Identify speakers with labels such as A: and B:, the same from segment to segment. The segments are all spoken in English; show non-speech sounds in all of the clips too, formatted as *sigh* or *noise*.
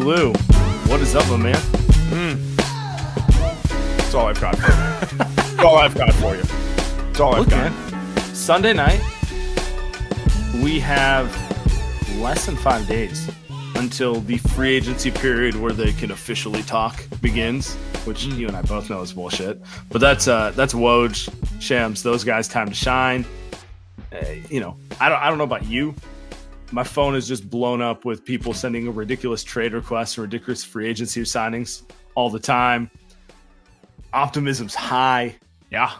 A: Liu, what is up, my man?
B: That's all I've got for you. *laughs* That's all I've got for you. That's all I've
A: Look,
B: got.
A: man, Sunday night, we have less than five days until the free agency period where they can officially talk begins, which you and I both know is bullshit. But that's uh that's Woj, Shams, those guys' time to shine. Uh, you know, I don't I don't know about you. My phone is just blown up with people sending ridiculous trade requests and ridiculous free agency signings all the time. Optimism's high.
B: Yeah.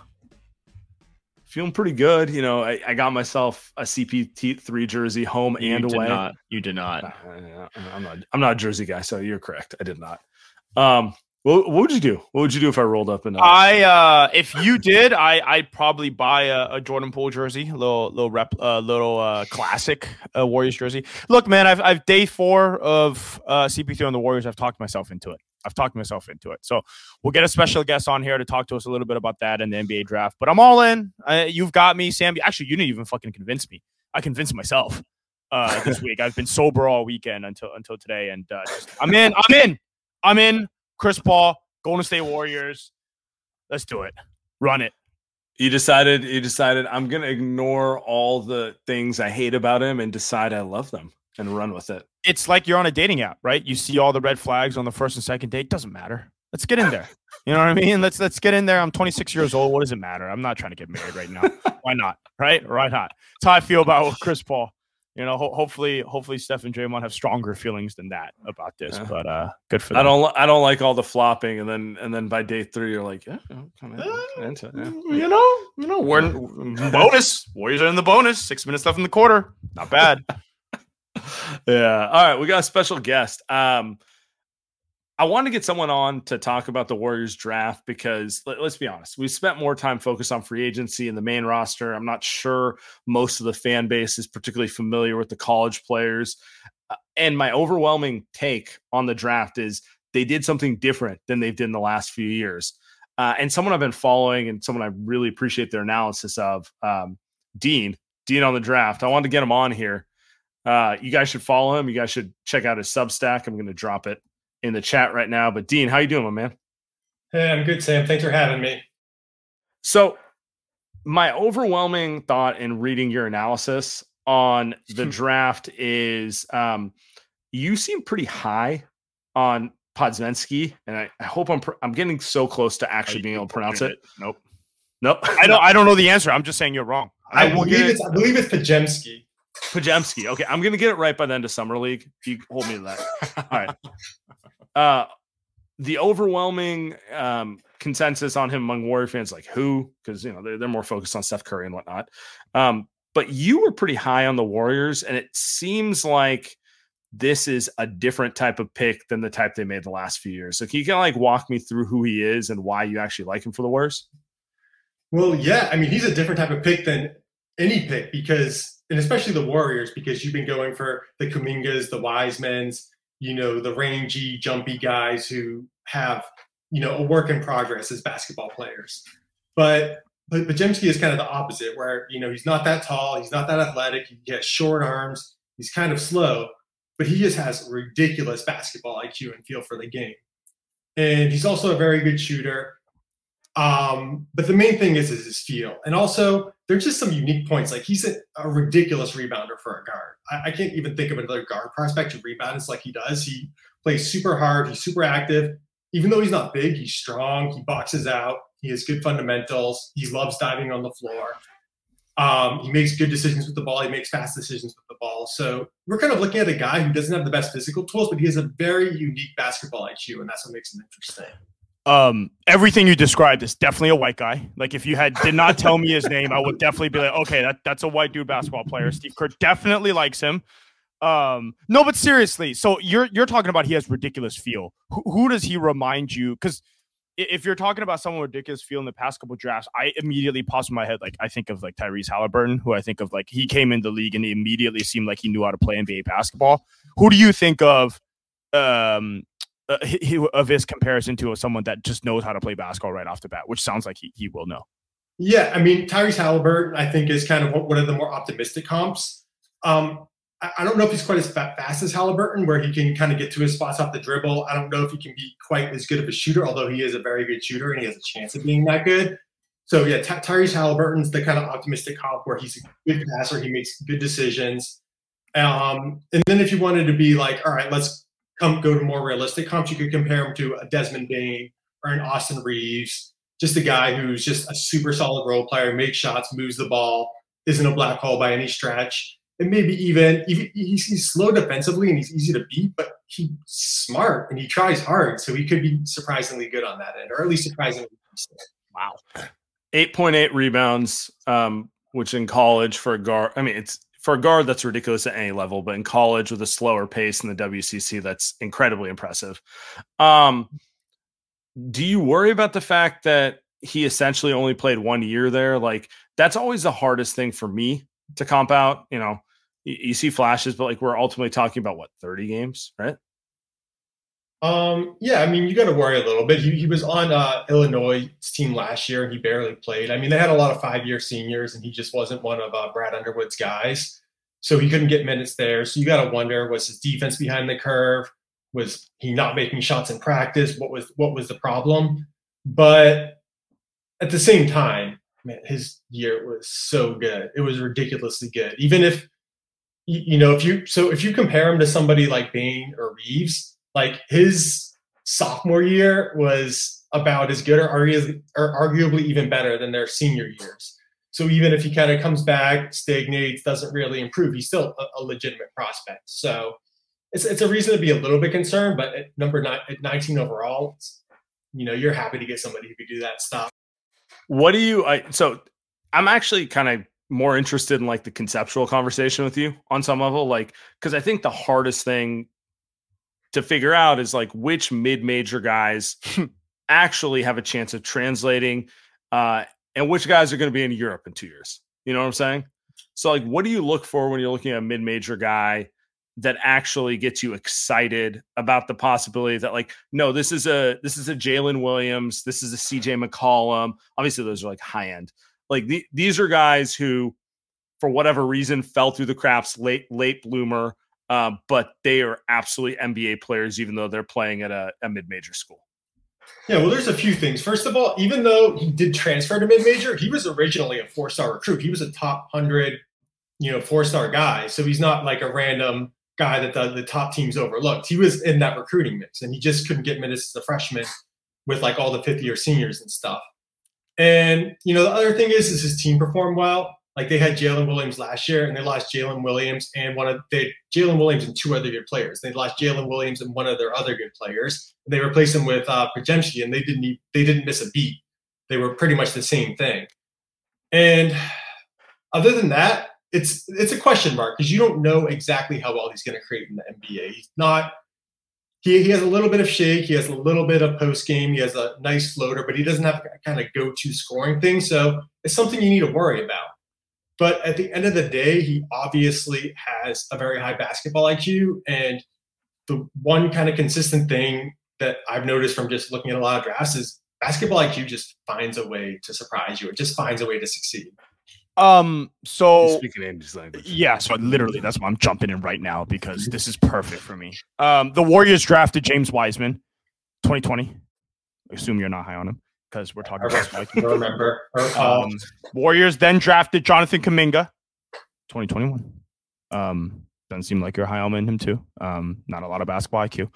A: feeling pretty good. You know, I, I got myself a CP3 jersey home
B: You
A: and away.
B: not. You did not.
A: Uh, I'm not. I'm not a jersey guy, so you're correct. I did not. Um, what, what would you do? What would you do if I rolled up in? Uh,
B: I uh if you did, I I'd probably buy a, a Jordan Poole jersey, a little little rep, uh, little uh, classic uh, Warriors jersey. Look, man, I've I've day four of uh, CP3 on the Warriors. I've talked myself into it. I've talked myself into it. So we'll get a special guest on here to talk to us a little bit about that and the NBA draft. But I'm all in. Uh, you've got me, Sam. Actually, you didn't even fucking convince me. I convinced myself uh, this *laughs* week. I've been sober all weekend until until today, and uh, just, I'm in. I'm in. I'm in. Chris Paul, Golden State Warriors. Let's do it. Run it.
A: you decided. You decided. I'm gonna ignore all the things I hate about him and decide I love them and run with it.
B: It's like you're on a dating app, right? You see all the red flags on the first and second date. Doesn't matter. Let's get in there. *laughs* You know what I mean? Let's let's get in there. I'm 26 years old. What does it matter? I'm not trying to get married right now. *laughs* Why not? Right? Right hot. That's how I feel about Chris Paul. You know, ho- hopefully, hopefully, Steph and Draymond have stronger feelings than that about this.
A: Yeah.
B: But uh, good for them.
A: I don't. I don't like all the flopping, and then and then by day three, you're like, yeah, I'm kind of into it. Yeah.
B: You know, you know, we're in bonus. Warriors are in the bonus. Six minutes left in the quarter. Not bad. *laughs*
A: yeah. All right. We got a special guest. Um, I want to get someone on to talk about the Warriors draft because let, us be honest, we spent more time focused on free agency and the main roster. I'm not sure most of the fan base is particularly familiar with the college players. Uh, and my overwhelming take on the draft is they did something different than they've did in the last few years. Uh, and someone I've been following and someone I really appreciate their analysis of, um, Dean, Dean on the draft. I wanted to get him on here. Uh, you guys should follow him. You guys should check out his Substack. I'm going to drop it in the chat right now. But Dean, how you doing, my man?
C: Hey, I'm good, Sam. Thanks for having me.
A: So, my overwhelming thought in reading your analysis on the *laughs* draft is um, you seem pretty high on Podzmensky, and I, I hope I'm pr- I'm getting so close to actually being able to pronounce it.
B: Nope.
A: Nope,
B: I don't. I don't know the answer. I'm just saying you're wrong.
C: I,
A: will
C: believe
A: it.
C: it's I believe it's Pajemski.
A: Pajemski. Okay, I'm gonna get it right by the end of summer league. If you hold me to that. *laughs* All right. Uh, the overwhelming um, consensus on him among Warrior fans, like who, because you know they're, they're more focused on Steph Curry and whatnot. Um, but you were pretty high on the Warriors, and it seems like this is a different type of pick than the type they made the last few years. So can you kind of like walk me through who he is and why you actually like him for the Warriors?
C: Well, yeah, I mean he's a different type of pick than any pick because, and especially the Warriors, because you've been going for the Kumingas, the Wisemans, you know, the rangy, jumpy guys who have, you know, a work in progress as basketball players. But but Podziemski is kind of the opposite, where you know he's not that tall, he's not that athletic, he has short arms, he's kind of slow, but he just has ridiculous basketball IQ and feel for the game. And he's also a very good shooter. Um, but the main thing is, is his feel. And also, there's just some unique points. Like he's a, a ridiculous rebounder for a guard. I, I, can't even think of another guard prospect who rebounds like he does. He plays super hard. He's super active. Even though he's not big, he's strong. He boxes out. He has good fundamentals. He loves diving on the floor. Um, he makes good decisions with the ball. He makes fast decisions with the ball. So we're kind of looking at a guy who doesn't have the best physical tools, but he has a very unique basketball IQ, and that's what makes him interesting
B: um, everything you described is definitely a white guy. Like if you had did not tell me his name, I would definitely be like, okay, that, that's a white dude basketball player. Steve Kerr definitely likes him. Um, no, but seriously, so you're you're talking about he has ridiculous feel. Who, who does he remind you? Because if you're talking about someone ridiculous feel in the past couple drafts, I immediately pops in my head like I think of like Tyrese Halliburton, who I think of like he came in the league and he immediately seemed like he knew how to play NBA basketball. Who do you think of um uh, he, of his comparison to someone that just knows how to play basketball right off the bat, which sounds like he, he will know.
C: Yeah, I mean Tyrese Halliburton, I think is kind of one of the more optimistic comps. Um, I, I don't know if he's quite as fast as Halliburton, where he can kind of get to his spots off the dribble. I don't know if he can be quite as good of a shooter, although he is a very good shooter and he has a chance of being that good. So yeah, Ty- Tyrese Halliburton's the kind of optimistic comp where he's a good passer, he makes good decisions. Um, and then if you wanted to be like, all right, let's go to more realistic comps, you could compare him to a Desmond Bane or an Austin Reaves, just a guy who's just a super solid role player, makes shots, moves the ball, isn't a black hole by any stretch. And maybe even, even he's, he's slow defensively and he's easy to beat, but he's smart and he tries hard. So he could be surprisingly good on that end, or at least surprisingly.
A: Wow. 8.8 rebounds, um, which in college for a guard, I mean, it's for a guard, that's ridiculous at any level, but in college with a slower pace in the WCC, that's incredibly impressive. Um, do you worry about the fact that he essentially only played one year there? Like, that's always the hardest thing for me to comp out. You know, you, you see flashes, but like, we're ultimately talking about what, 30 games, right?
C: Um, yeah, I mean, you got to worry a little bit. He, he was on uh, Illinois' team last year, and he barely played. I mean, they had a lot of five-year seniors, and he just wasn't one of uh, Brad Underwood's guys, so he couldn't get minutes there. So you got to wonder: was his defense behind the curve? Was he not making shots in practice? What was what was the problem? But at the same time, man, his year was so good. It was ridiculously good. Even if you know, if you so if you compare him to somebody like Bane or Reaves like his sophomore year was about as good or, arguably, or arguably even better than their senior years. So even if he kind of comes back, stagnates, doesn't really improve, he's still a, a, legitimate prospect. So it's it's a reason to be a little bit concerned. But at number nine, at 19 overall, you know, you're happy to get somebody who could do that stuff.
A: What do you? I, so I'm actually kind of more interested in like the conceptual conversation with you on some level, like because I think the hardest thing to figure out is like which mid-major guys *laughs* actually have a chance of translating uh, and which guys are going to be in Europe in two years. You know what I'm saying? So like what do you look for when you're looking at a mid-major guy that actually gets you excited about the possibility that like no this is a this is a Jalen Williams this is a CJ McCollum obviously those are like high end like the, these are guys who for whatever reason fell through the cracks late late bloomer uh, but they are absolutely NBA players, even though they're playing at a, a mid major school.
C: Yeah, well, there's a few things. First of all, even though he did transfer to mid major, he was originally a four star recruit. He was a top 100, you know, four star guy. So he's not like a random guy that the, the top teams overlooked. He was in that recruiting mix and he just couldn't get minutes as a freshman with like all the fifth year seniors and stuff. And, you know, the other thing is, is his team performed well. Like they had Jalen Williams last year, and they lost Jalen Williams and one of they Jalen Williams and two other good players. They lost Jalen Williams and one of their other good players. And they replaced him with uh, Podziemski, and they didn't they didn't miss a beat. They were pretty much the same thing. And other than that, it's it's a question mark because you don't know exactly how well he's going to create in the NBA. He's not. He, he has a little bit of shake. He has a little bit of post game. He has a nice floater, but he doesn't have kind of go to scoring thing. So it's something you need to worry about. But at the end of the day, he obviously has a very high basketball IQ. And the one kind of consistent thing that I've noticed from just looking at a lot of drafts is basketball IQ just finds a way to surprise you. It just finds a way to succeed.
B: Um. So
A: speaking Andy's language.
B: Yeah. So literally, that's why I'm jumping in right now because this is perfect for me. Um. The Warriors drafted James Wiseman, 2020. I assume you're not high on him because we're talking about Spike.
C: I remember.
B: Um, Warriors then drafted Jonathan Kuminga, 2021. Um. Doesn't seem like you're high on him too. Um. Not a lot of basketball IQ.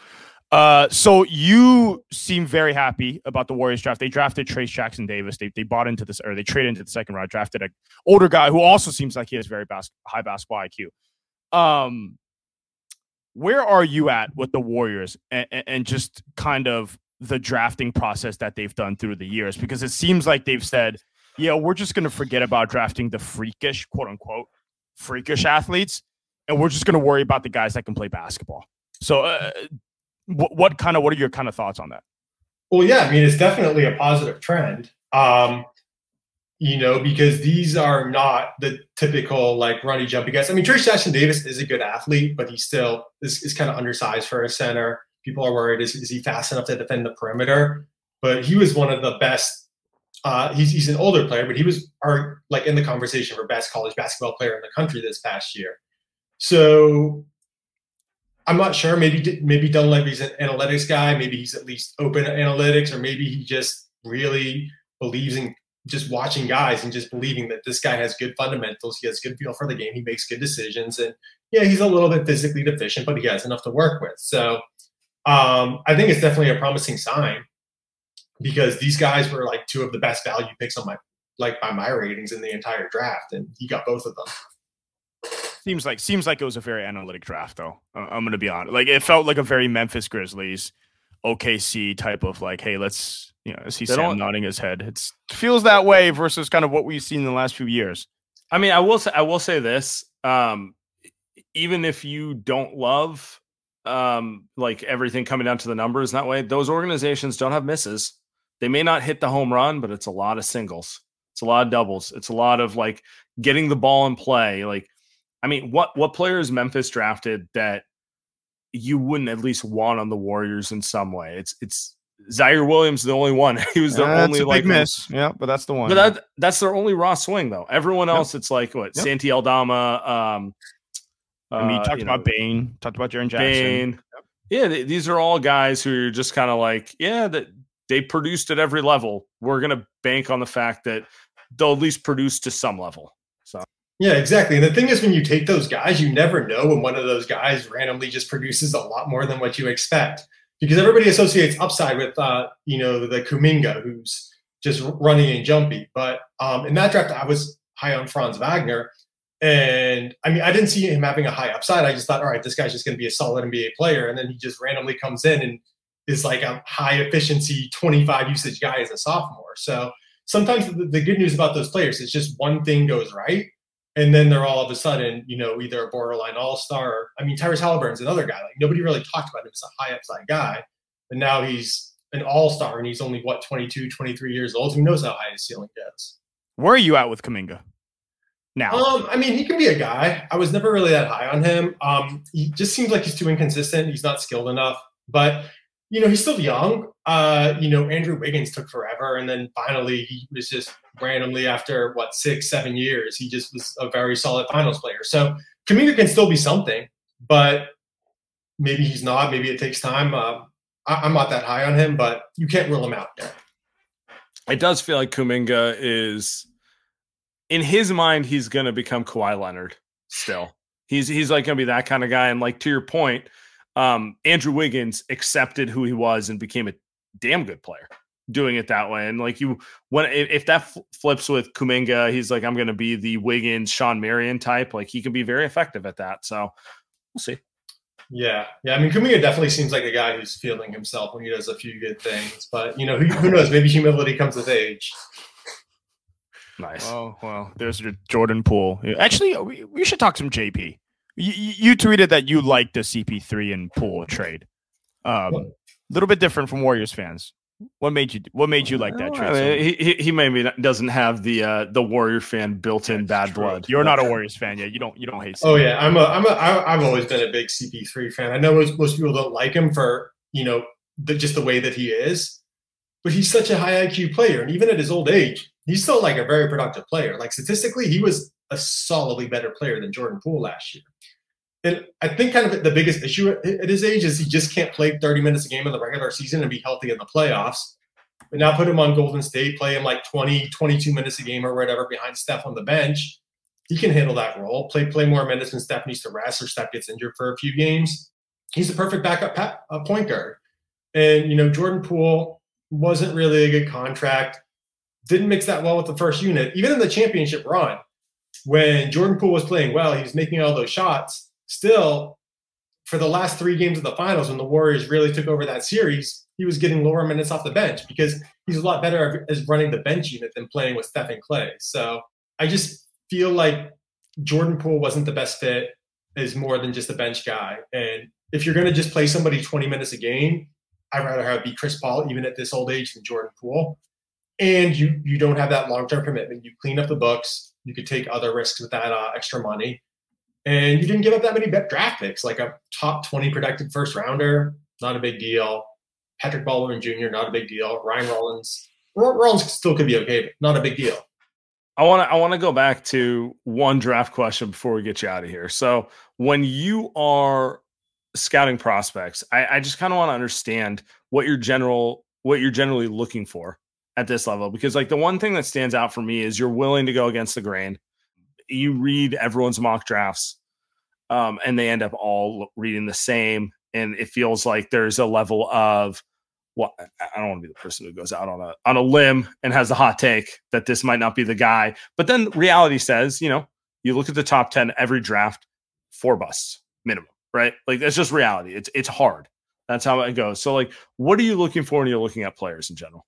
B: Uh, so you seem very happy about the Warriors draft. They drafted Trayce Jackson Davis. They, they bought into this, or they traded into the second round. Drafted an older guy who also seems like he has very bas- high basketball IQ. Um, where are you at with the Warriors and, and just kind of the drafting process that they've done through the years? Because it seems like they've said, "Yeah, we're just going to forget about drafting the freakish, quote unquote, freakish athletes, and we're just going to worry about the guys that can play basketball." So, uh, what, what kind of what are your kind of thoughts on that?
C: Well, yeah, I mean, it's definitely a positive trend. Um, you know, because these are not the typical like runny jumpy guys. I mean, Trayce Jackson Davis is a good athlete, but he still is, is kind of undersized for a center. People are worried is, is he fast enough to defend the perimeter? But he was one of the best. Uh, he's he's an older player, but he was our like in the conversation for best college basketball player in the country this past year. So I'm not sure. Maybe maybe Dunleavy's an analytics guy. Maybe he's at least open analytics, or maybe he just really believes in just watching guys and just believing that this guy has good fundamentals. He has good feel for the game. He makes good decisions, and yeah, he's a little bit physically deficient, but he has enough to work with. So um, I think it's definitely a promising sign because these guys were like two of the best value picks on my like by my ratings in the entire draft, and he got both of them.
B: Seems like seems like it was a very analytic draft, though. I'm gonna be honest. Like it felt like a very Memphis Grizzlies, OKC type of like, hey, let's you know, I see Sam nodding his head. It feels that way versus kind of what we've seen in the last few years.
A: I mean, I will say I will say this. Um, even if you don't love um like everything coming down to the numbers that way, those organizations don't have misses. They may not hit the home run, but it's a lot of singles. It's a lot of doubles. It's a lot of like getting the ball in play. Like I mean, what what players Memphis drafted that you wouldn't at least want on the Warriors in some way? It's it's Ziaire Williams, the only one. *laughs* he was the only like
B: miss. Yeah, but that's the one.
A: But that, that's their only raw swing though. Everyone else, yep. it's like what yep. Santi Aldama. Um,
B: I mean, you uh, talked you about know, Bane, talked about Jaren Jackson. Bane. Yep.
A: Yeah, th- these are all guys who are just kind of like, yeah, that they produced at every level. We're gonna bank on the fact that they'll at least produce to some level.
C: So yeah, exactly. And the thing is, when you take those guys, you never know when one of those guys randomly just produces a lot more than what you expect because everybody associates upside with, uh, you know, the Kuminga who's just running and jumpy. But um, in that draft, I was high on Franz Wagner. And I mean, I didn't see him having a high upside. I just thought, all right, this guy's just going to be a solid NBA player. And then he just randomly comes in and is like a high efficiency 25 usage guy as a sophomore. So sometimes the, the good news about those players is just one thing goes right and then they're all of a sudden, you know, either a borderline all star. I mean, Tyrese Halliburton's another guy. Like nobody really talked about him as a high upside guy, but now he's an all star and he's only what 22, 23 years old. Who knows how high his ceiling gets?
B: Where are you at with Kuminga? Now,
C: um, I mean, he can be a guy. I was never really that high on him. Um, he just seems like he's too inconsistent. He's not skilled enough, but you know, he's still young. Uh, you know, Andrew Wiggins took forever, and then finally he was just randomly after what six, seven years, he just was a very solid finals player. So Kuminga can still be something, but maybe he's not. Maybe it takes time. Uh, I, am not that high on him, but you can't rule him out.
A: It does feel like Kuminga is, in his mind, he's going to become Kawhi Leonard. Still, he's he's like going to be that kind of guy. And like to your point, um, Andrew Wiggins accepted who he was and became a damn good player doing it that way. And like you, when if that flips with Kuminga, he's like, I'm going to be the Wiggins, Shawn Marion type. Like he can be very effective at that. So we'll see.
C: Yeah, yeah. I mean, Kuminga definitely seems like a guy who's feeling himself when he does a few good things. But you know, who, who knows? Maybe humility comes with age.
A: Nice.
B: Oh well, there's your Jordan Poole. Actually, we, we should talk some JP. You, you tweeted that you liked the CP3 and Poole trade. A um, little bit different from Warriors fans. What made you? What made you like that trade?
A: I mean, he he maybe doesn't have the uh, the Warrior fan built in bad true. blood.
B: You're not a Warriors fan yet. You don't you don't hate.
C: CP3. Oh yeah, I'm a I'm a I've always been a big CP3 fan. I know most, most people don't like him for you know the, just the way that he is, but he's such a high IQ player. And even at his old age, he's still like a very productive player. Like statistically, he was a solidly better player than Jordan Poole last year. And I think kind of the biggest issue at his age is he just can't play 30 minutes a game in the regular season and be healthy in the playoffs. But now put him on Golden State, play him like 20, 22 minutes a game or whatever behind Steph on the bench. He can handle that role. Play play more minutes when Steph needs to rest or Steph gets injured for a few games. He's the perfect backup uh, point guard. And you know Jordan Poole wasn't really a good contract. Didn't mix that well with the first unit. Even in the championship run, when Jordan Poole was playing well, he was making all those shots. Still, for the last three games of the finals, when the Warriors really took over that series, he was getting lower minutes off the bench because he's a lot better as running the bench unit than playing with Stephen Klay. So I just feel like Jordan Poole wasn't the best fit as more than just a bench guy. And if you're going to just play somebody 20 minutes a game, I'd rather have be Chris Paul, even at this old age, than Jordan Poole. And you you don't have that long term commitment. You clean up the books. You could take other risks with that uh, extra money, and you didn't give up that many draft picks, like a top 20 protected first rounder. Not a big deal. Patrick Baldwin Jr. Not a big deal. Ryan Rollins. Rollins still could be okay, but not a big deal.
A: I want to I want to go back to one draft question before we get you out of here. So when you are scouting prospects, I, I just kind of want to understand what your general what you're generally looking for at this level because like the one thing that stands out for me is you're willing to go against the grain. You read everyone's mock drafts, um, and they end up all reading the same, and it feels like there's a level of well, I don't want to be the person who goes out on a on a limb and has a hot take that this might not be the guy. But then reality says, you know, you look at the top 10 every draft, four busts minimum, right? Like that's just reality. It's it's hard. That's how it goes. So like what are you looking for when you're looking at players in general?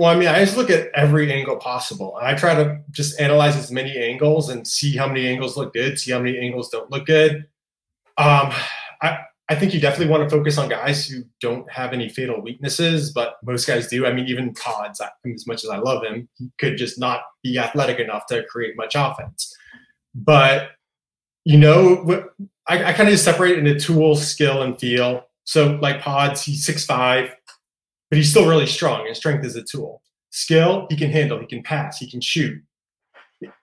C: Well, I mean, I just look at every angle possible. I try to just analyze as many angles and see how many angles look good, see how many angles don't look good. Um, I, I think you definitely want to focus on guys who don't have any fatal weaknesses, but most guys do. I mean, even Pods, as much as I love him, he could just not be athletic enough to create much offense. But you know, I, I kind of just separate into tool, skill, and feel. So, like Pods, he's six five, but he's still really strong, and strength is a tool. Skill, he can handle, he can pass, he can shoot.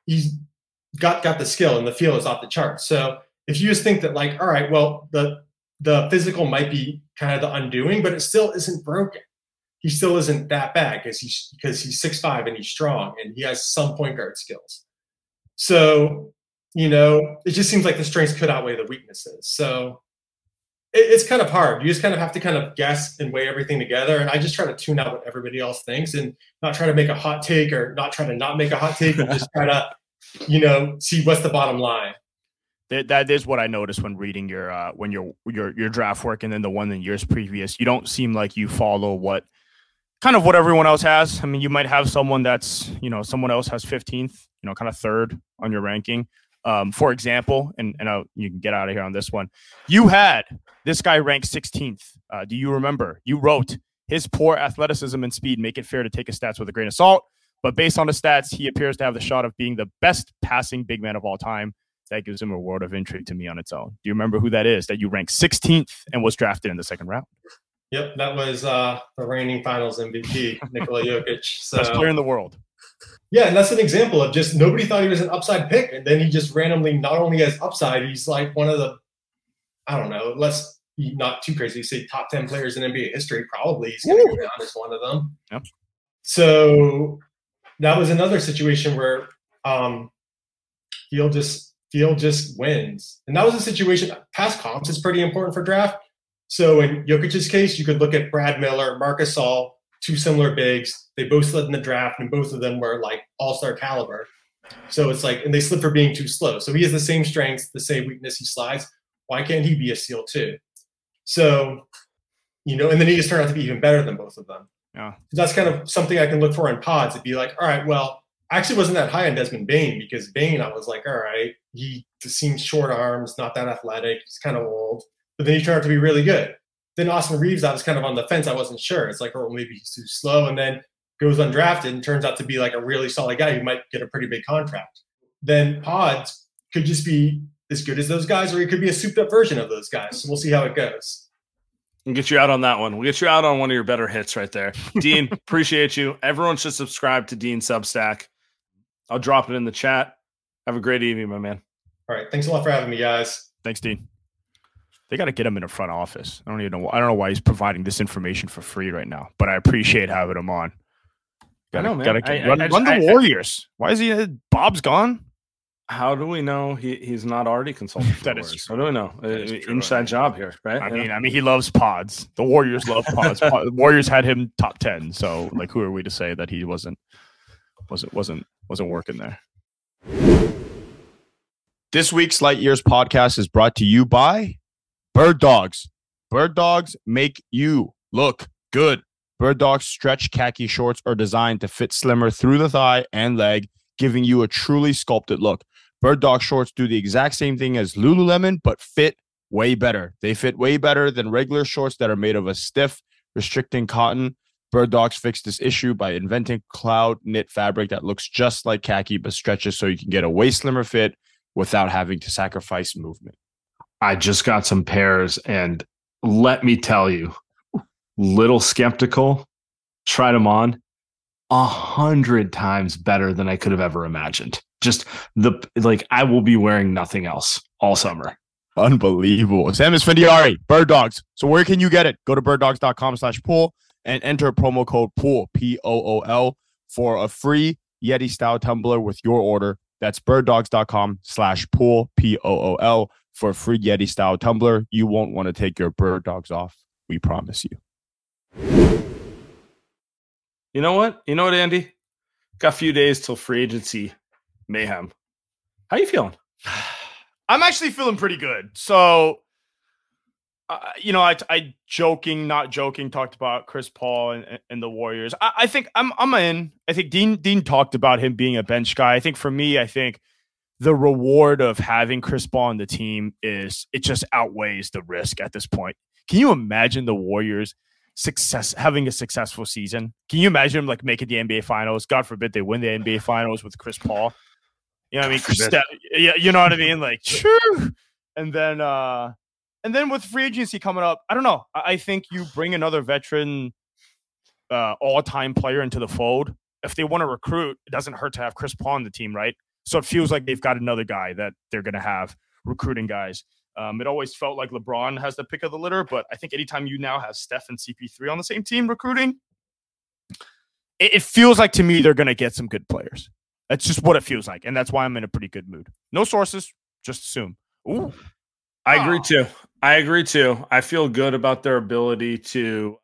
C: He's got got the skill, and the feel is off the charts. So, if you just think that, like, all right, well, the the physical might be kind of the undoing, but it still isn't broken. He still isn't that bad because he's because he's six five and he's strong and he has some point guard skills. So, you know, it just seems like the strengths could outweigh the weaknesses. So it's kind of hard. You just kind of have to kind of guess and weigh everything together. And I just try to tune out what everybody else thinks and not try to make a hot take or not try to not make a hot take and just try to, *laughs* you know, see what's the bottom line
B: that, that is what I noticed when reading your uh, when your your your draft work and then the one in years previous. You don't seem like you follow what kind of what everyone else has. I mean, you might have someone that's you know someone else has 15th, you know, kind of third on your ranking. Um, for example, and and I'll, you can get out of here on this one. You had this guy ranked 16th. Uh, do you remember? You wrote his poor athleticism and speed make it fair to take his stats with a grain of salt. But based on the stats, he appears to have the shot of being the best passing big man of all time that gives him a world of intrigue to me on its own. Do you remember who that is that you ranked 16th and was drafted in the second round?
C: Yep, that was uh, the reigning Finals MVP, Nikola Jokic.
B: So, Best player in the world.
C: Yeah, and that's an example of just nobody thought he was an upside pick, and then he just randomly not only has upside, he's like one of the, I don't know, let's not too crazy. Say top ten players in NBA history, probably he's going to go down as one of them.
B: Yep.
C: So that was another situation where um, he'll just field just wins. And that was a situation, past comps is pretty important for draft. So in Jokic's case, you could look at Brad Miller, Marc Gasol, two similar bigs. They both slid in the draft, and both of them were like all-star caliber. So it's like, and they slid for being too slow. So he has the same strengths, the same weakness. He slides. Why can't he be a SEAL too? So, you know, and then he just turned out to be even better than both of them.
B: Yeah.
C: that's kind of something I can look for in pods. It'd be like, all right, well, I actually wasn't that high on Desmond Bane because Bane, I was like, all right, he seems short arms, not that athletic, he's kind of old, but then he turned out to be really good. Then Austin Reaves, I was kind of on the fence. I wasn't sure. It's like, oh, maybe he's too slow, and then goes undrafted and turns out to be like a really solid guy who might get a pretty big contract. Then Pods could just be as good as those guys, or he could be a souped up version of those guys. So we'll see how it goes.
A: We'll get you out on that one. We'll get you out on one of your better hits right there. Dean, *laughs* appreciate you. Everyone should subscribe to Dean Substack. I'll drop it in the chat. Have a great evening, my man.
C: All right. Thanks a lot for having me, guys.
B: Thanks, Dean. They got to get him in a front office. I don't even know. I don't know why he's providing this information for free right now, but I appreciate having him on. Gotta,
A: I know, man.
B: gotta get-
A: I-
B: run,
A: I-
B: run the
A: I- I-
B: Warriors. why is he? uh, Bob's gone.
A: How do we know he, he's not already consulting? *laughs* for
B: That
A: the
B: is
A: Warriors?
B: true.
A: How do we know? Uh,
B: true.
A: Inside job here, right?
B: I
A: Yeah.
B: mean, I mean, he loves pods. The Warriors love pods. *laughs* Po- the Warriors had him top ten. So, like, who are we to say that he wasn't, wasn't, wasn't, wasn't working there? This week's Light Years podcast is brought to you by Bird Dogs. Bird Dogs make you look good. Bird Dogs stretch khaki shorts are designed to fit slimmer through the thigh and leg, giving you a truly sculpted look. Bird Dog shorts do the exact same thing as Lululemon, but fit way better. They fit way better than regular shorts that are made of a stiff, restricting cotton. Bird Dogs fixed this issue by inventing cloud knit fabric that looks just like khaki but stretches so you can get a way slimmer fit without having to sacrifice movement.
A: I just got some pairs, and let me tell you, little skeptical. Tried them on, a hundred times better than I could have ever imagined. Just the like, I will be wearing nothing else all summer.
B: Unbelievable. Sam Esfandiari, Bird Dogs. So where can you get it? Go to birddogs.com slash pool and enter promo code pool, P O O L, for a free Yeti style tumbler with your order. That's birddogs.com slash pool, P O O L, for a free Yeti style tumbler. You won't want to take your bird dogs off. We promise you.
A: You know what? You know what, Andy? Got a few days till free agency mayhem. How you feeling? *sighs*
B: I'm actually feeling pretty good. So, uh, you know, I, I joking, not joking, talked about Chris Paul and, and the Warriors. I, I think I'm I'm in. I think Dean Dean talked about him being a bench guy. I think for me, I think the reward of having Chris Paul on the team is it just outweighs the risk at this point. Can you imagine the Warriors success having a successful season? Can you imagine them like making the NBA finals? God forbid they win the NBA finals with Chris Paul. You know what I mean? Steph- yeah, you know what I mean? Like, and then uh and then with free agency coming up, I don't know. I, I think you bring another veteran uh all-time player into the fold. If they want to recruit, it doesn't hurt to have Chris Paul on the team, right? So it feels like they've got another guy that they're gonna have recruiting guys. Um, it always felt like LeBron has the pick of the litter, but I think anytime you now have Steph and CP3 on the same team recruiting, it, it feels like to me they're going to get some good players. That's just what it feels like, and that's why I'm in a pretty good mood. No sources, just assume. Ooh,
A: I agree too. I agree too. I feel good about their ability to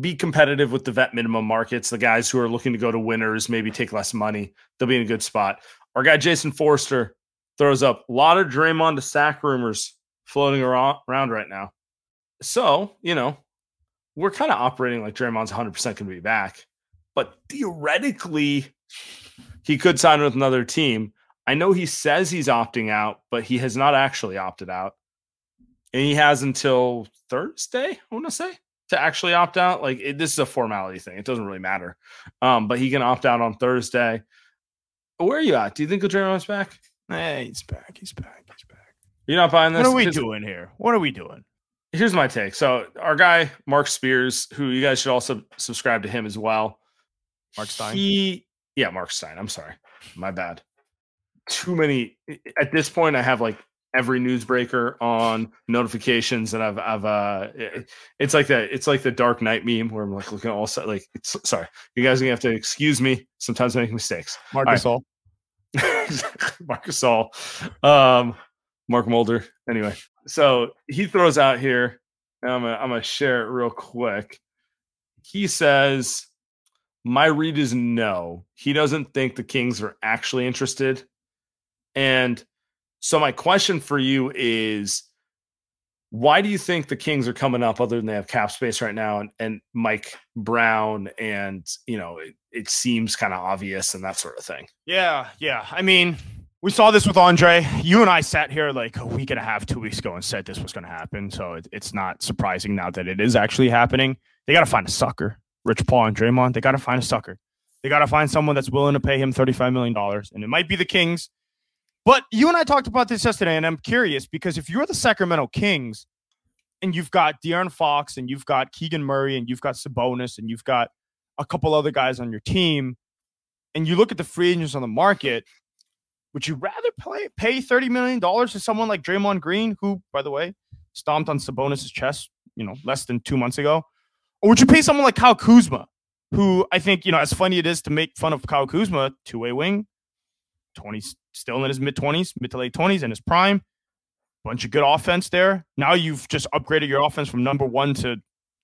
A: be competitive with the vet minimum markets. The guys who are looking to go to winners, maybe take less money, they'll be in a good spot. Our guy Jason Forster throws up a lot of Draymond to Sac rumors floating around right now. So, you know, we're kind of operating like Draymond's 100% going to be back, but theoretically, he could sign with another team. I know he says he's opting out, but he has not actually opted out. And he has until Thursday, I want to say, to actually opt out. Like it, this is a formality thing. It doesn't really matter. Um, but he can opt out on Thursday. Where are you at? Do you think Draymond's back?
B: hey, he's back. He's back. He's back.
A: You're not buying this?
B: What are we doing here? What are we doing?
A: Here's my take. So our guy Mark Spears, who you guys should also subscribe to him as well.
B: Mark Stein?
A: He, yeah, Mark Stein. I'm sorry, my bad. Too many. At this point, I have like every newsbreaker on notifications, and I've, I've, uh, it- it's like that. It's like the Dark Knight meme where I'm like looking all set. Like, it's sorry, you guys are gonna have to excuse me. Sometimes I make mistakes.
B: Marcus
A: right.
B: All. *laughs*
A: Marcus All, um, Mark Mulder. Anyway, so he throws out here. and I'm gonna, I'm gonna share it real quick. He says, "My read is no. He doesn't think the Kings are actually interested." And so my question for you is, why do you think the Kings are coming up other than they have cap space right now and, and Mike Brown and you know it, it seems kind of obvious and that sort of thing.
B: Yeah, yeah. I mean, we saw this with Andre. You and I sat here like a week and a half, two weeks ago, and said this was going to happen. So it, it's not surprising now that it is actually happening. They got to find a sucker. Rich Paul and Draymond, they got to find a sucker. They got to find someone that's willing to pay him $35 million. And it might be the Kings. But you and I talked about this yesterday, and I'm curious because if you're the Sacramento Kings, and you've got De'Aaron Fox and you've got Keegan Murray and you've got Sabonis and you've got a couple other guys on your team, and you look at the free agents on the market, would you rather play, pay $30 million to someone like Draymond Green, who, by the way, stomped on Sabonis' chest, you know, less than two months ago? Or would you pay someone like Kyle Kuzma, who I think, you know, as funny it is to make fun of Kyle Kuzma, two way wing, 20, still in his mid 20s, mid to late 20s, in his prime, bunch of good offense there. Now you've just upgraded your offense from number one to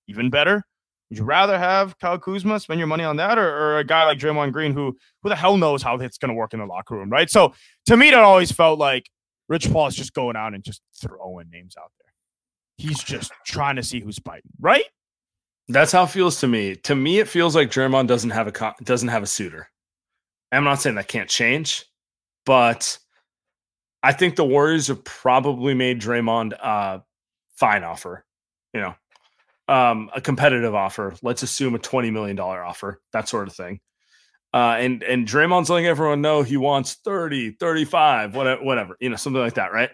B: even better. Would you rather have Kyle Kuzma spend your money on that, or, or a guy like Draymond Green, who who the hell knows how it's going to work in the locker room, right? So to me, that always felt like Rich Paul is just going out and just throwing names out there. He's just trying to see who's biting, right?
A: That's how it feels to me. To me, it feels like Draymond doesn't have a doesn't have a suitor. I'm not saying that can't change, but I think the Warriors have probably made Draymond a fine offer. You know, um, a competitive offer. Let's assume a $20 million offer, that sort of thing. Uh, and and Draymond's letting everyone know he wants 30, 35, whatever, whatever, you know, something like that, right?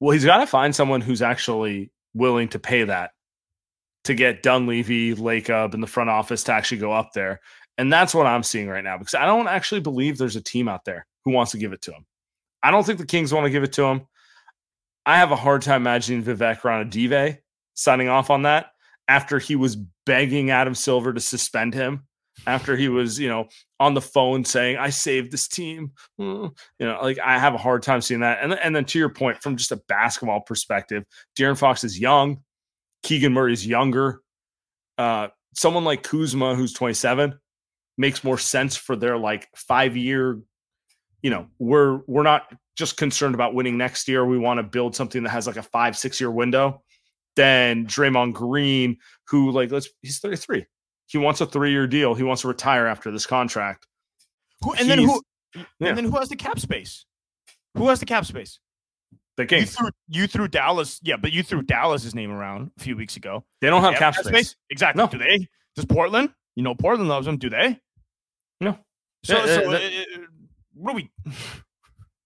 A: Well, he's got to find someone who's actually willing to pay that to get Dunleavy, Lacob in the front office to actually go up there. And that's what I'm seeing right now because I don't actually believe there's a team out there who wants to give it to him. I don't think the Kings want to give it to him. I have a hard time imagining Vivek Ranadive signing off on that after he was begging Adam Silver to suspend him after he was, you know, on the phone saying, I saved this team. Mm, you know, like I have a hard time seeing that. And, and then to your point, from just a basketball perspective, De'Aaron Fox is young. Keegan Murray is younger. Uh, someone like Kuzma, who's 27, makes more sense for their like five year, you know, we're we're not just concerned about winning next year. We want to build something that has like a five, six year window Then Draymond Green, who like let's he's 33. He wants a three-year deal. He wants to retire after this contract.
B: Who, and he's, then who yeah. and then who has the cap space? Who has the cap space?
A: The Kings.
B: You threw, you threw Dallas, yeah, but you threw Dallas's name around a few weeks ago.
A: They don't have, have cap, cap space. space.
B: Exactly. No. Do they? Does Portland? You know, Portland loves them. Do they?
A: No.
B: So, yeah, so uh, uh, what do we? *laughs*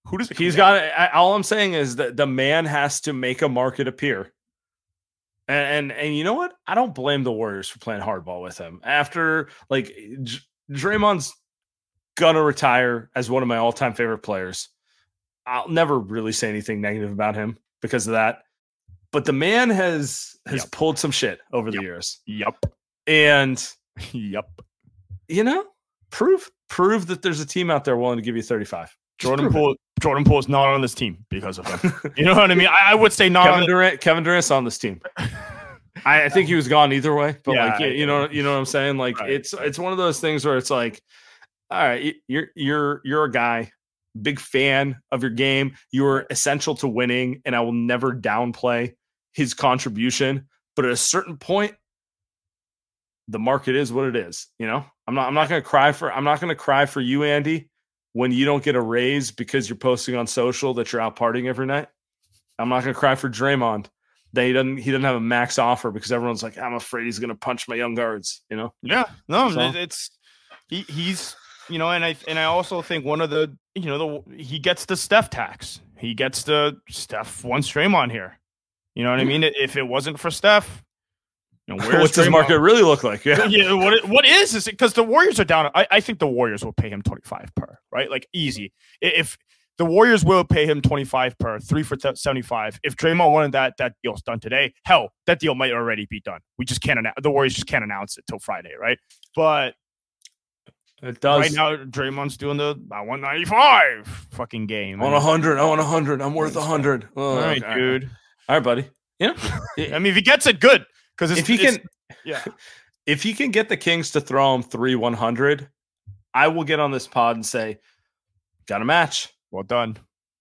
B: Who does
A: he's got? All I'm saying is that the man has to make a market appear. And, and, and you know what? I don't blame the Warriors for playing hardball with him. After like J- Draymond's gonna retire as one of my all-time favorite players. I'll never really say anything negative about him because of that. But the man has has yep. pulled some shit over
B: yep.
A: the years.
B: Yep.
A: And *laughs*
B: yep.
A: You know, prove prove that there's a team out there willing to give you 35.
B: Jordan Poole, Jordan Poole is not on this team because of him. *laughs* You know what I mean? I, I would say not.
A: Kevin Durant, Kevin Durant's on this team. I, I, think he was gone either way, but yeah, like you know, you know what I'm saying? Like right, it's it's one of those things where it's like, all right, you're you're you're a guy, big fan of your game. You are essential to winning, and I will never downplay his contribution. But at a certain point, the market is what it is. You know, I'm not I'm not gonna cry for I'm not gonna cry for you, Andy when you don't get a raise because you're posting on social that you're out partying every night. I'm not going to cry for Draymond that he doesn't he doesn't have a max offer because everyone's like, I'm afraid he's going to punch my young guards. You know?
B: Yeah, no, so. it's he, he's you know, and I and I also think one of the you know the he gets the Steph tax. He gets the Steph one Draymond here. You know what I mean? If it wasn't for Steph,
A: you know, What's his market really look like?
B: Yeah, *laughs* yeah. What what is this? Because the Warriors are down. I, I think the Warriors will pay him twenty five per. Right, like easy. If the Warriors will pay him twenty five per, three for seventy five. If Draymond wanted that, that deal's done today. Hell, that deal might already be done. We just can't. Announce, the Warriors just can't announce it till Friday, right? But
A: it does.
B: Right now, Draymond's doing the I want 95 fucking game.
A: I want 100. I want 100. I'm worth 100.
B: Oh, All right, oh, okay. dude.
A: All right, buddy. Yeah. *laughs*
B: I mean, if he gets it, good. Because
A: if he can, *laughs* yeah, *laughs* if he can get the Kings to throw him three one hundred, I will get on this pod and say, "Got a match.
B: Well done.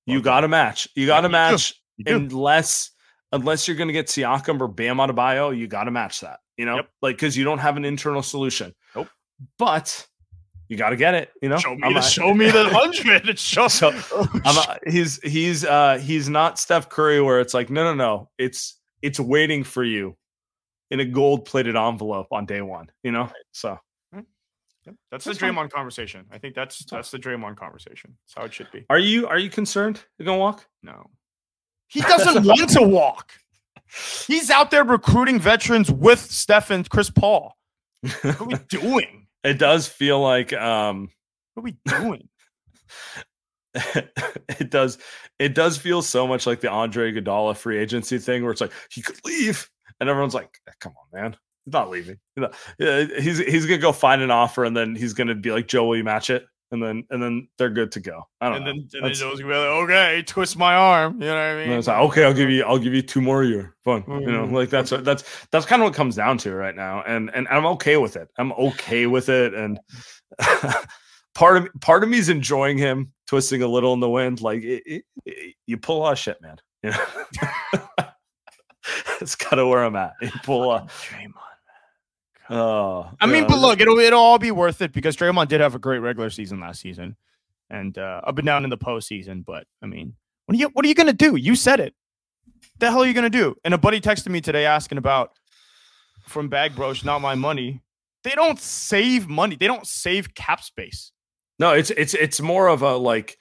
A: Well you got a match. You got a match. Unless unless you're going to get Siakam or Bam Adebayo, you got to match that. You know, yep. like because you don't have an internal solution.
B: Nope.
A: But you got to get it. You know,
B: show me, the, show me the *laughs* hundred. Show.
A: So, oh, a, he's he's uh he's not Steph Curry where it's like no no no it's it's waiting for you in a gold plated envelope on day one, you know? So
B: that's, that's the Draymond fine. conversation. I think that's that's the Draymond conversation. That's how it should be.
A: Are you are you concerned you're gonna walk?
B: No. He doesn't *laughs* want to walk. He's out there recruiting veterans with Steph and Chris Paul. What are we *laughs* doing?
A: it does feel like um
B: What are we doing? *laughs*
A: it does it does feel so much like the Andre Iguodala free agency thing where it's like he could leave and everyone's like "Eh, come on man he's not leaving He's not- he's he's gonna go find an offer and then he's gonna be like Joe will you match it and then and then they're good to go I don't
B: And
A: know
B: then, and then Joe's gonna be like, okay, twist my arm. You know what I mean?
A: it's like okay I'll give you I'll give you two more a year fun you know
B: Mhm.
A: like that's that's that's kind of what it comes down to right now and and I'm okay with it I'm okay with it and *laughs* part of part of me is enjoying him twisting a little in the wind. Like it, it, it- you pull a lot of shit, man. *laughs* You know? *laughs* It's kind of where I'm at. You pull a,
B: Draymond.
A: oh,
B: I mean,
A: yeah,
B: but look, it'll it'll all be worth it because Draymond did have a great regular season last season, and uh, up and down in the postseason. But I mean, what are you what are you gonna do? You said it. The hell are you gonna do? And a buddy texted me today asking about from Bag Broch, not my money. They don't save money. They don't save cap space.
A: no, it's it's it's more of a like.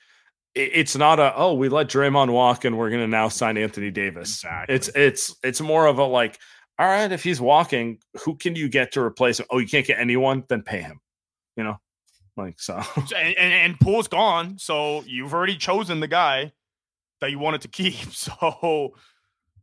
A: It- It's not a oh we let Draymond walk and we're gonna now sign Anthony Davis.
B: Exactly.
A: It's it's it's more of a like all right if he's walking who can you get to replace him? Oh you can't get anyone then pay him. You know, like so.
B: And, and, and Poole's gone, so you've already chosen the guy that you wanted to keep. *laughs* So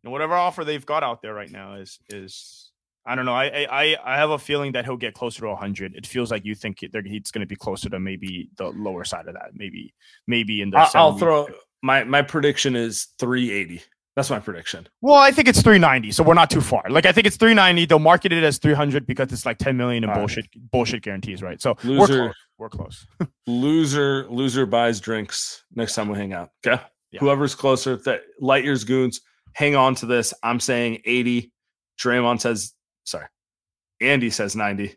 B: whatever offer they've got out there right now is is I don't know. I I I- have a feeling that he'll get closer to 100. It feels like you think it- he's going to be closer to maybe the lower side of that. Maybe maybe in the.
A: I'll, I'll throw my my prediction is 380. That's my prediction.
B: Well, I think it's 390, so we're not too far. Like I think it's 390. They'll market it as 300 because it's like 10 million in
A: All right.
B: bullshit bullshit guarantees, right? So we're close. We're close. *laughs*
A: Loser loser buys drinks next time we hang out. Okay.
B: Yeah.
A: Whoever's closer, that light years goons, hang on to this. I'm saying 80. Draymond says sorry. Andy says 90.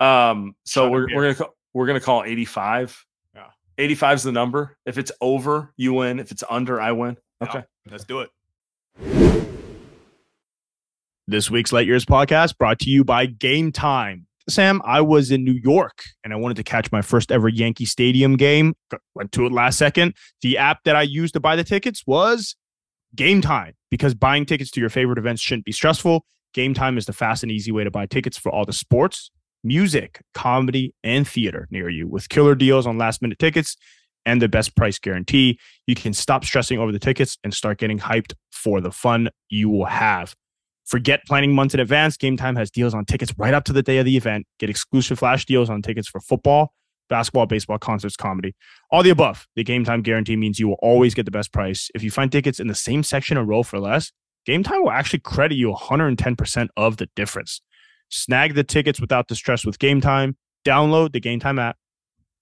A: Um, so we're we're gonna call, we're gonna call 85.
B: Yeah.
A: 85 is the number. If it's over, you win. If it's under, I win. Okay.
B: Let's do it. This week's Light Years podcast brought to you by Game Time. Sam, I was in New York and I wanted to catch my first ever Yankee Stadium game. Went to it last second. The app that I used to buy the tickets was Game Time because buying tickets to your favorite events shouldn't be stressful. Game Time is the fast and easy way to buy tickets for all the sports, music, comedy, and theater near you with killer deals on last minute tickets and the best price guarantee. You can stop stressing over the tickets and start getting hyped for the fun you will have. Forget planning months in advance. Game Time has deals on tickets right up to the day of the event. Get exclusive flash deals on tickets for football, basketball, baseball, concerts, comedy. All the above. The Game Time guarantee means you will always get the best price. If you find tickets in the same section or row for less, Game Time will actually credit you 110% of the difference. Snag the tickets without the stress with Game Time. Download the Game Time app,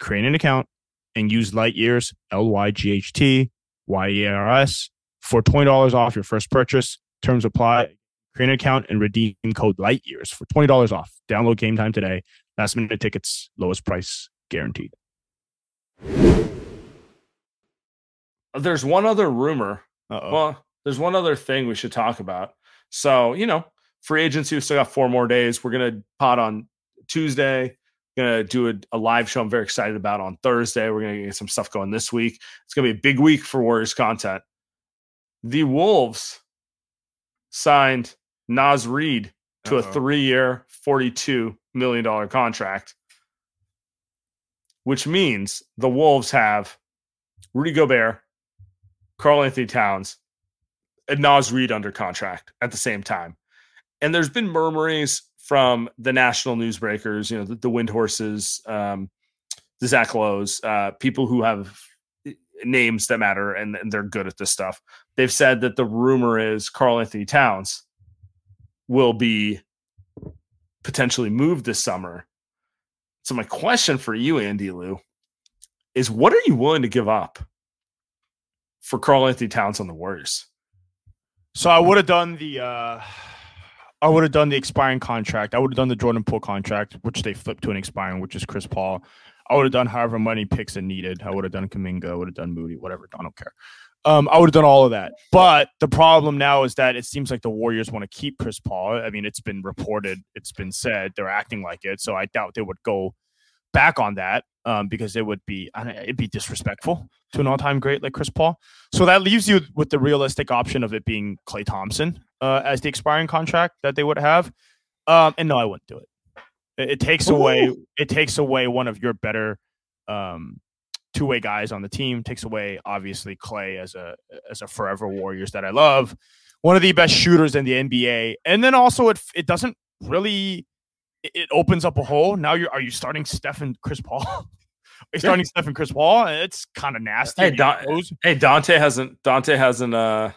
B: create an account, and use Light Years, L Y G H T Y E R S, for $20 off your first purchase. Terms apply. Create an account and redeem code Light Years for $20 off. Download Game Time today. Last minute tickets, lowest price guaranteed.
A: There's one other rumor
B: Uh-oh.
A: Well, there's one other thing we should talk about. So, you know, free agency, we still got four more days. We're going to pot on Tuesday. Going to do a, a live show I'm very excited about on Thursday. We're going to get some stuff going this week. It's going to be a big week for Warriors content. The Wolves signed Naz Reid to a
B: Uh-oh.
A: three year, $42 million contract, which means the Wolves have Rudy Gobert, Karl-Anthony Towns, and Naz Reid under contract at the same time. And there's been murmurings from the national newsbreakers, you know, the, the Windhorsts, um, the Zach Lowe's, uh, people who have eh, names that matter and, and they're good at this stuff. They've said that the rumor is Karl-Anthony Towns will be potentially moved this summer. So my question for you, Andy Liu, is what are you willing to give up for Karl-Anthony Towns on the Warriors?
B: So I would have done the uh I would have done the expiring contract. I would have done the Jordan Poole contract, which they flipped to an expiring, which is Chris Paul. I would have done however many picks it needed. I would have done Kuminga, I would have done Moody, whatever. I don't care. Um, I would have done all of that. But the problem now is that it seems like the Warriors want to keep Chris Paul. I mean, it's been reported, it's been said, they're acting like it. So I doubt they would go back on that um, because it would be it'd be disrespectful to an all-time great like Chris Paul. So that leaves you with the realistic option of it being Klay Thompson. uh, as the expiring contract that they would have. Um, and no, I wouldn't do it. It, it takes Ooh. away it takes away one of your better um, two way guys on the team. Takes away obviously Klay as a as a forever Warriors that I love, one of the best shooters in the NBA, and then also it it doesn't really it opens up a hole. Now you're are you starting Steph and Chris Paul? *laughs* are you starting Stephen Chris Paul? It's kind of nasty.
A: Hey, hey, Donte hasn't Donte hasn't uh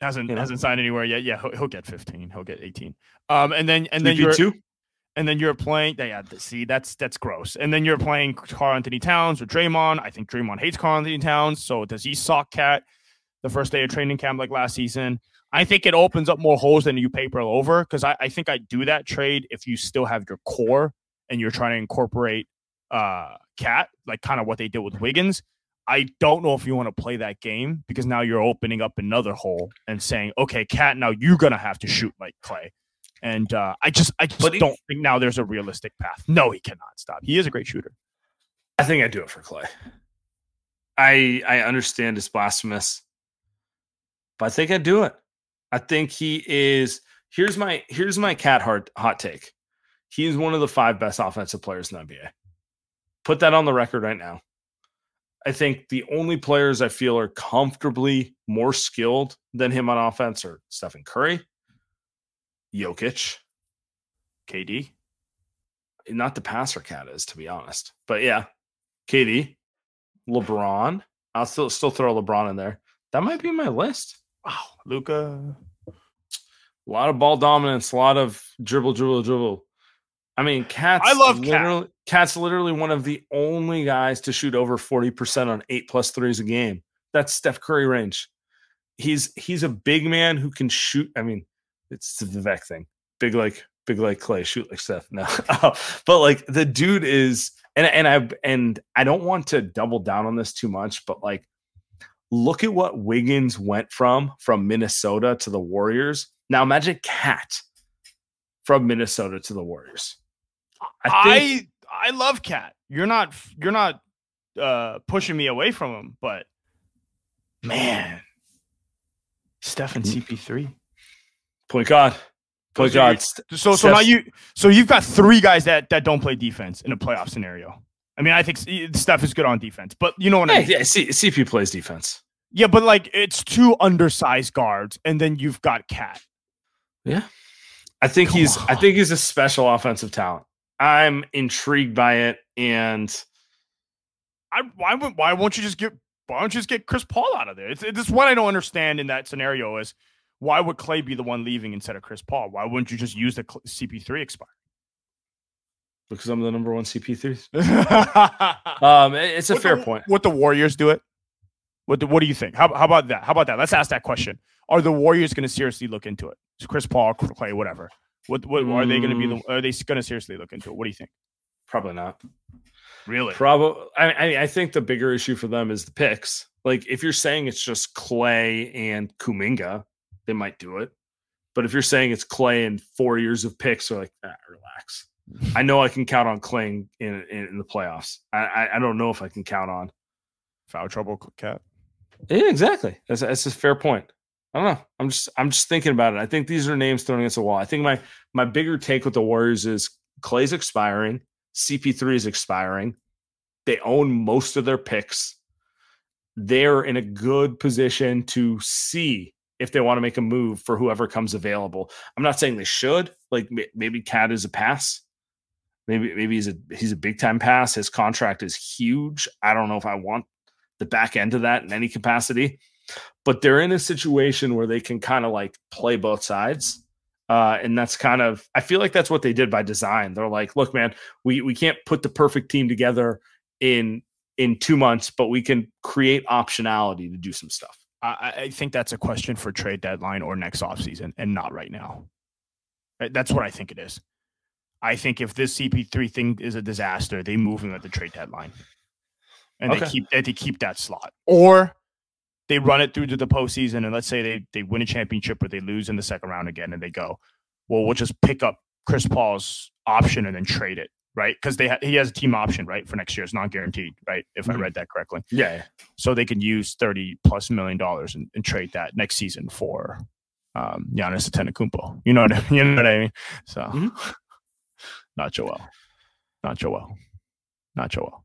B: hasn't you know? hasn't signed anywhere yet. Yeah, he'll, he'll, get 15. He'll get 18. Um, and then and then you're two. And then you're playing. Yeah, see, that's that's gross. And then you're playing Karl-Anthony Towns or Draymond. I think Draymond hates Karl-Anthony Towns. So does he sock KAT the first day of training camp like last season? I think it opens up more holes than you paper over because I, I think I do that trade if you still have your core and you're trying to incorporate uh KAT like kind of what they did with Wiggins. I don't know if you want to play that game because now you're opening up another hole and saying, okay, KAT, now you're gonna have to shoot like Klay. And uh, I just, I just but don't he, think now there's a realistic path. No, he cannot stop. He is a great shooter.
A: I think I'd do it for Klay. I I understand it's blasphemous, but I think I do it. I think he is. Here's my here's my KAT hard hot take. He is one of the five best offensive players in the NBA. Put that on the record right now. I think the only players I feel are comfortably more skilled than him on offense are Stephen Curry, Jokic, KD. Not the passer KAT is, to be honest. But yeah, KD, LeBron. I'll still still throw LeBron in there. That might be my list.
B: Wow, Luka.
A: A lot of ball dominance, a lot of dribble, dribble, dribble. I mean, KAT's
B: I love
A: literally, KAT's literally one of the only guys to shoot over 40% on eight plus threes a game. That's Steph Curry range. He's he's a big man who can shoot. I mean, it's the Vivek thing. Big like big like Klay, shoot like Steph. No. *laughs* but like the dude is and and I and I don't want to double down on this too much, but like look at what Wiggins went from from Minnesota to the Warriors. Now imagine KAT from Minnesota to the Warriors.
B: I think, I, I love KAT. You're not you're not uh pushing me away from him, but man, Steph and mm. CP3.
A: Point God. Point so God.
B: So so now you so you've got three guys that that don't play defense in a playoff scenario. I mean, I think Steph is good on defense, but you know what
A: yeah,
B: I mean?
A: Yeah, C- CP plays defense.
B: Yeah, but like it's two undersized guards, and then you've got KAT.
A: Yeah. I think Come he's on. I think he's a special offensive talent. I'm intrigued by it, and
B: I why why won't you just get why don't you just get Chris Paul out of there? It's, it's what I don't understand in that scenario is why would Klay be the one leaving instead of Chris Paul? Why wouldn't you just use the CP3 expire?
A: Because I'm the number one CP3. *laughs* um, it's a fair
B: the,
A: point.
B: What the Warriors do it? What do, what do you think? How, how about that? How about that? Let's ask that question. Are the Warriors going to seriously look into it? Chris Paul, Klay, whatever. What, what are they going to be? The, mm. are they going to seriously look into it? What do you think?
A: Probably not.
B: Really?
A: Probably. I, I think the bigger issue for them is the picks. Like if you're saying it's just Klay and Kuminga, they might do it. But if you're saying it's Klay and four years of picks, they're like, ah, relax. I know I can count on Klay in, in, in the playoffs. I, I, I don't know if I can count on
B: foul trouble KAT.
A: Yeah, exactly. That's, that's a fair point. I don't know. I'm just I'm just thinking about it. I think these are names thrown against the wall. I think my my bigger take with the Warriors is Klay's expiring, CP3 is expiring. They own most of their picks. They're in a good position to see if they want to make a move for whoever comes available. I'm not saying they should. Like maybe KAT is a pass. Maybe maybe he's a he's a big time pass. His contract is huge. I don't know if I want the back end of that in any capacity but they're in a situation where they can kind of like play both sides. Uh, and that's kind of I feel like that's what they did by design. They're like, look, man, we we can't put the perfect team together in in two months, but we can create optionality to do some stuff.
B: I, I think that's a question for trade deadline or next offseason and not right now. That's what I think it is. I think if this CP3 thing is a disaster, they move him at the trade deadline. And okay. they keep they keep that slot. Or they run it through to the postseason, and let's say they they win a championship, but they lose in the second round again, and they go, well, we'll just pick up Chris Paul's option and then trade it, right? Because they ha- he has a team option, right, for next year. It's not guaranteed, right? If mm-hmm. I read that correctly.
A: Yeah.
B: So they can use thirty plus million dollars and, and trade that next season for um, Giannis Antetokounmpo. You know what I, *laughs* you know what I mean? So, mm-hmm. *laughs* not Joel, not Joel, not Joel.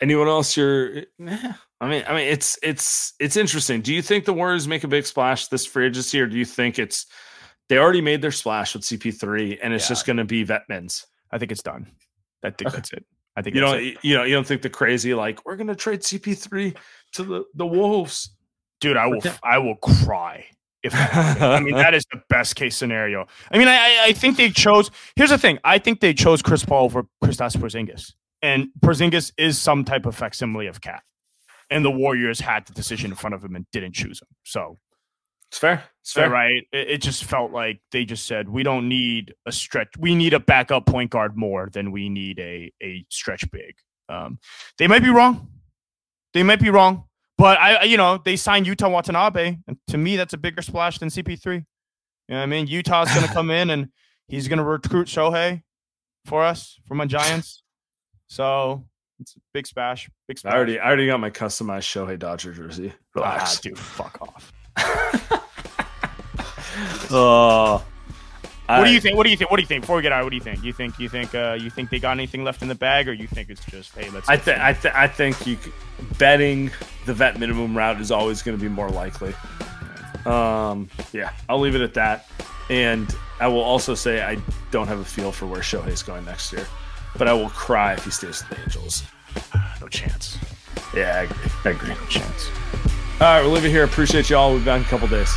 A: Anyone else? You're. I mean, I mean, it's it's it's interesting. Do you think the Warriors make a big splash this free agency, or do you think it's they already made their splash with CP3 and it's yeah. just going to be vet mins?
B: I think it's done. I think that's it. I think
A: you don't it. you know you don't think the crazy like we're going to trade CP3 to the the Wolves,
B: dude. I will I will cry if I mean that is the best case scenario. I mean, I I think they chose. Here's the thing. I think they chose Chris Paul over Kristaps Porzingis, and Porzingis is some type of facsimile of KAT, and the Warriors had the decision in front of him and didn't choose him. So
A: it's fair. It's fair,
B: right? It, it just felt like they just said we don't need a stretch. We need a backup point guard more than we need a a stretch big. Um, they might be wrong. They might be wrong. But I, you know, they signed Yuta Watanabe, and to me, that's a bigger splash than CP3. You know what I mean? Yuta's going *laughs* to come in and he's going to recruit Shohei for us for my Giants. So it's a big splash. Big splash.
A: I already, I already got my customized Shohei Dodger jersey.
B: Relax, ah, dude. Fuck off. *laughs*
A: oh,
B: what do you think? What do you think? What do you think? Before we get out, what do you think? You think you think uh, you think they got anything left in the bag, or you think it's just hey, let's?
A: I think I, th- I think you betting the vet minimum route is always going to be more likely. Um, yeah, I'll leave it at that. And I will also say I don't have a feel for where Shohei's going next year, but I will cry if he stays with the Angels.
B: No chance.
A: Yeah, I agree. I agree.
B: No chance.
A: All right, we'll leave it here. Appreciate y'all. We've been a couple days.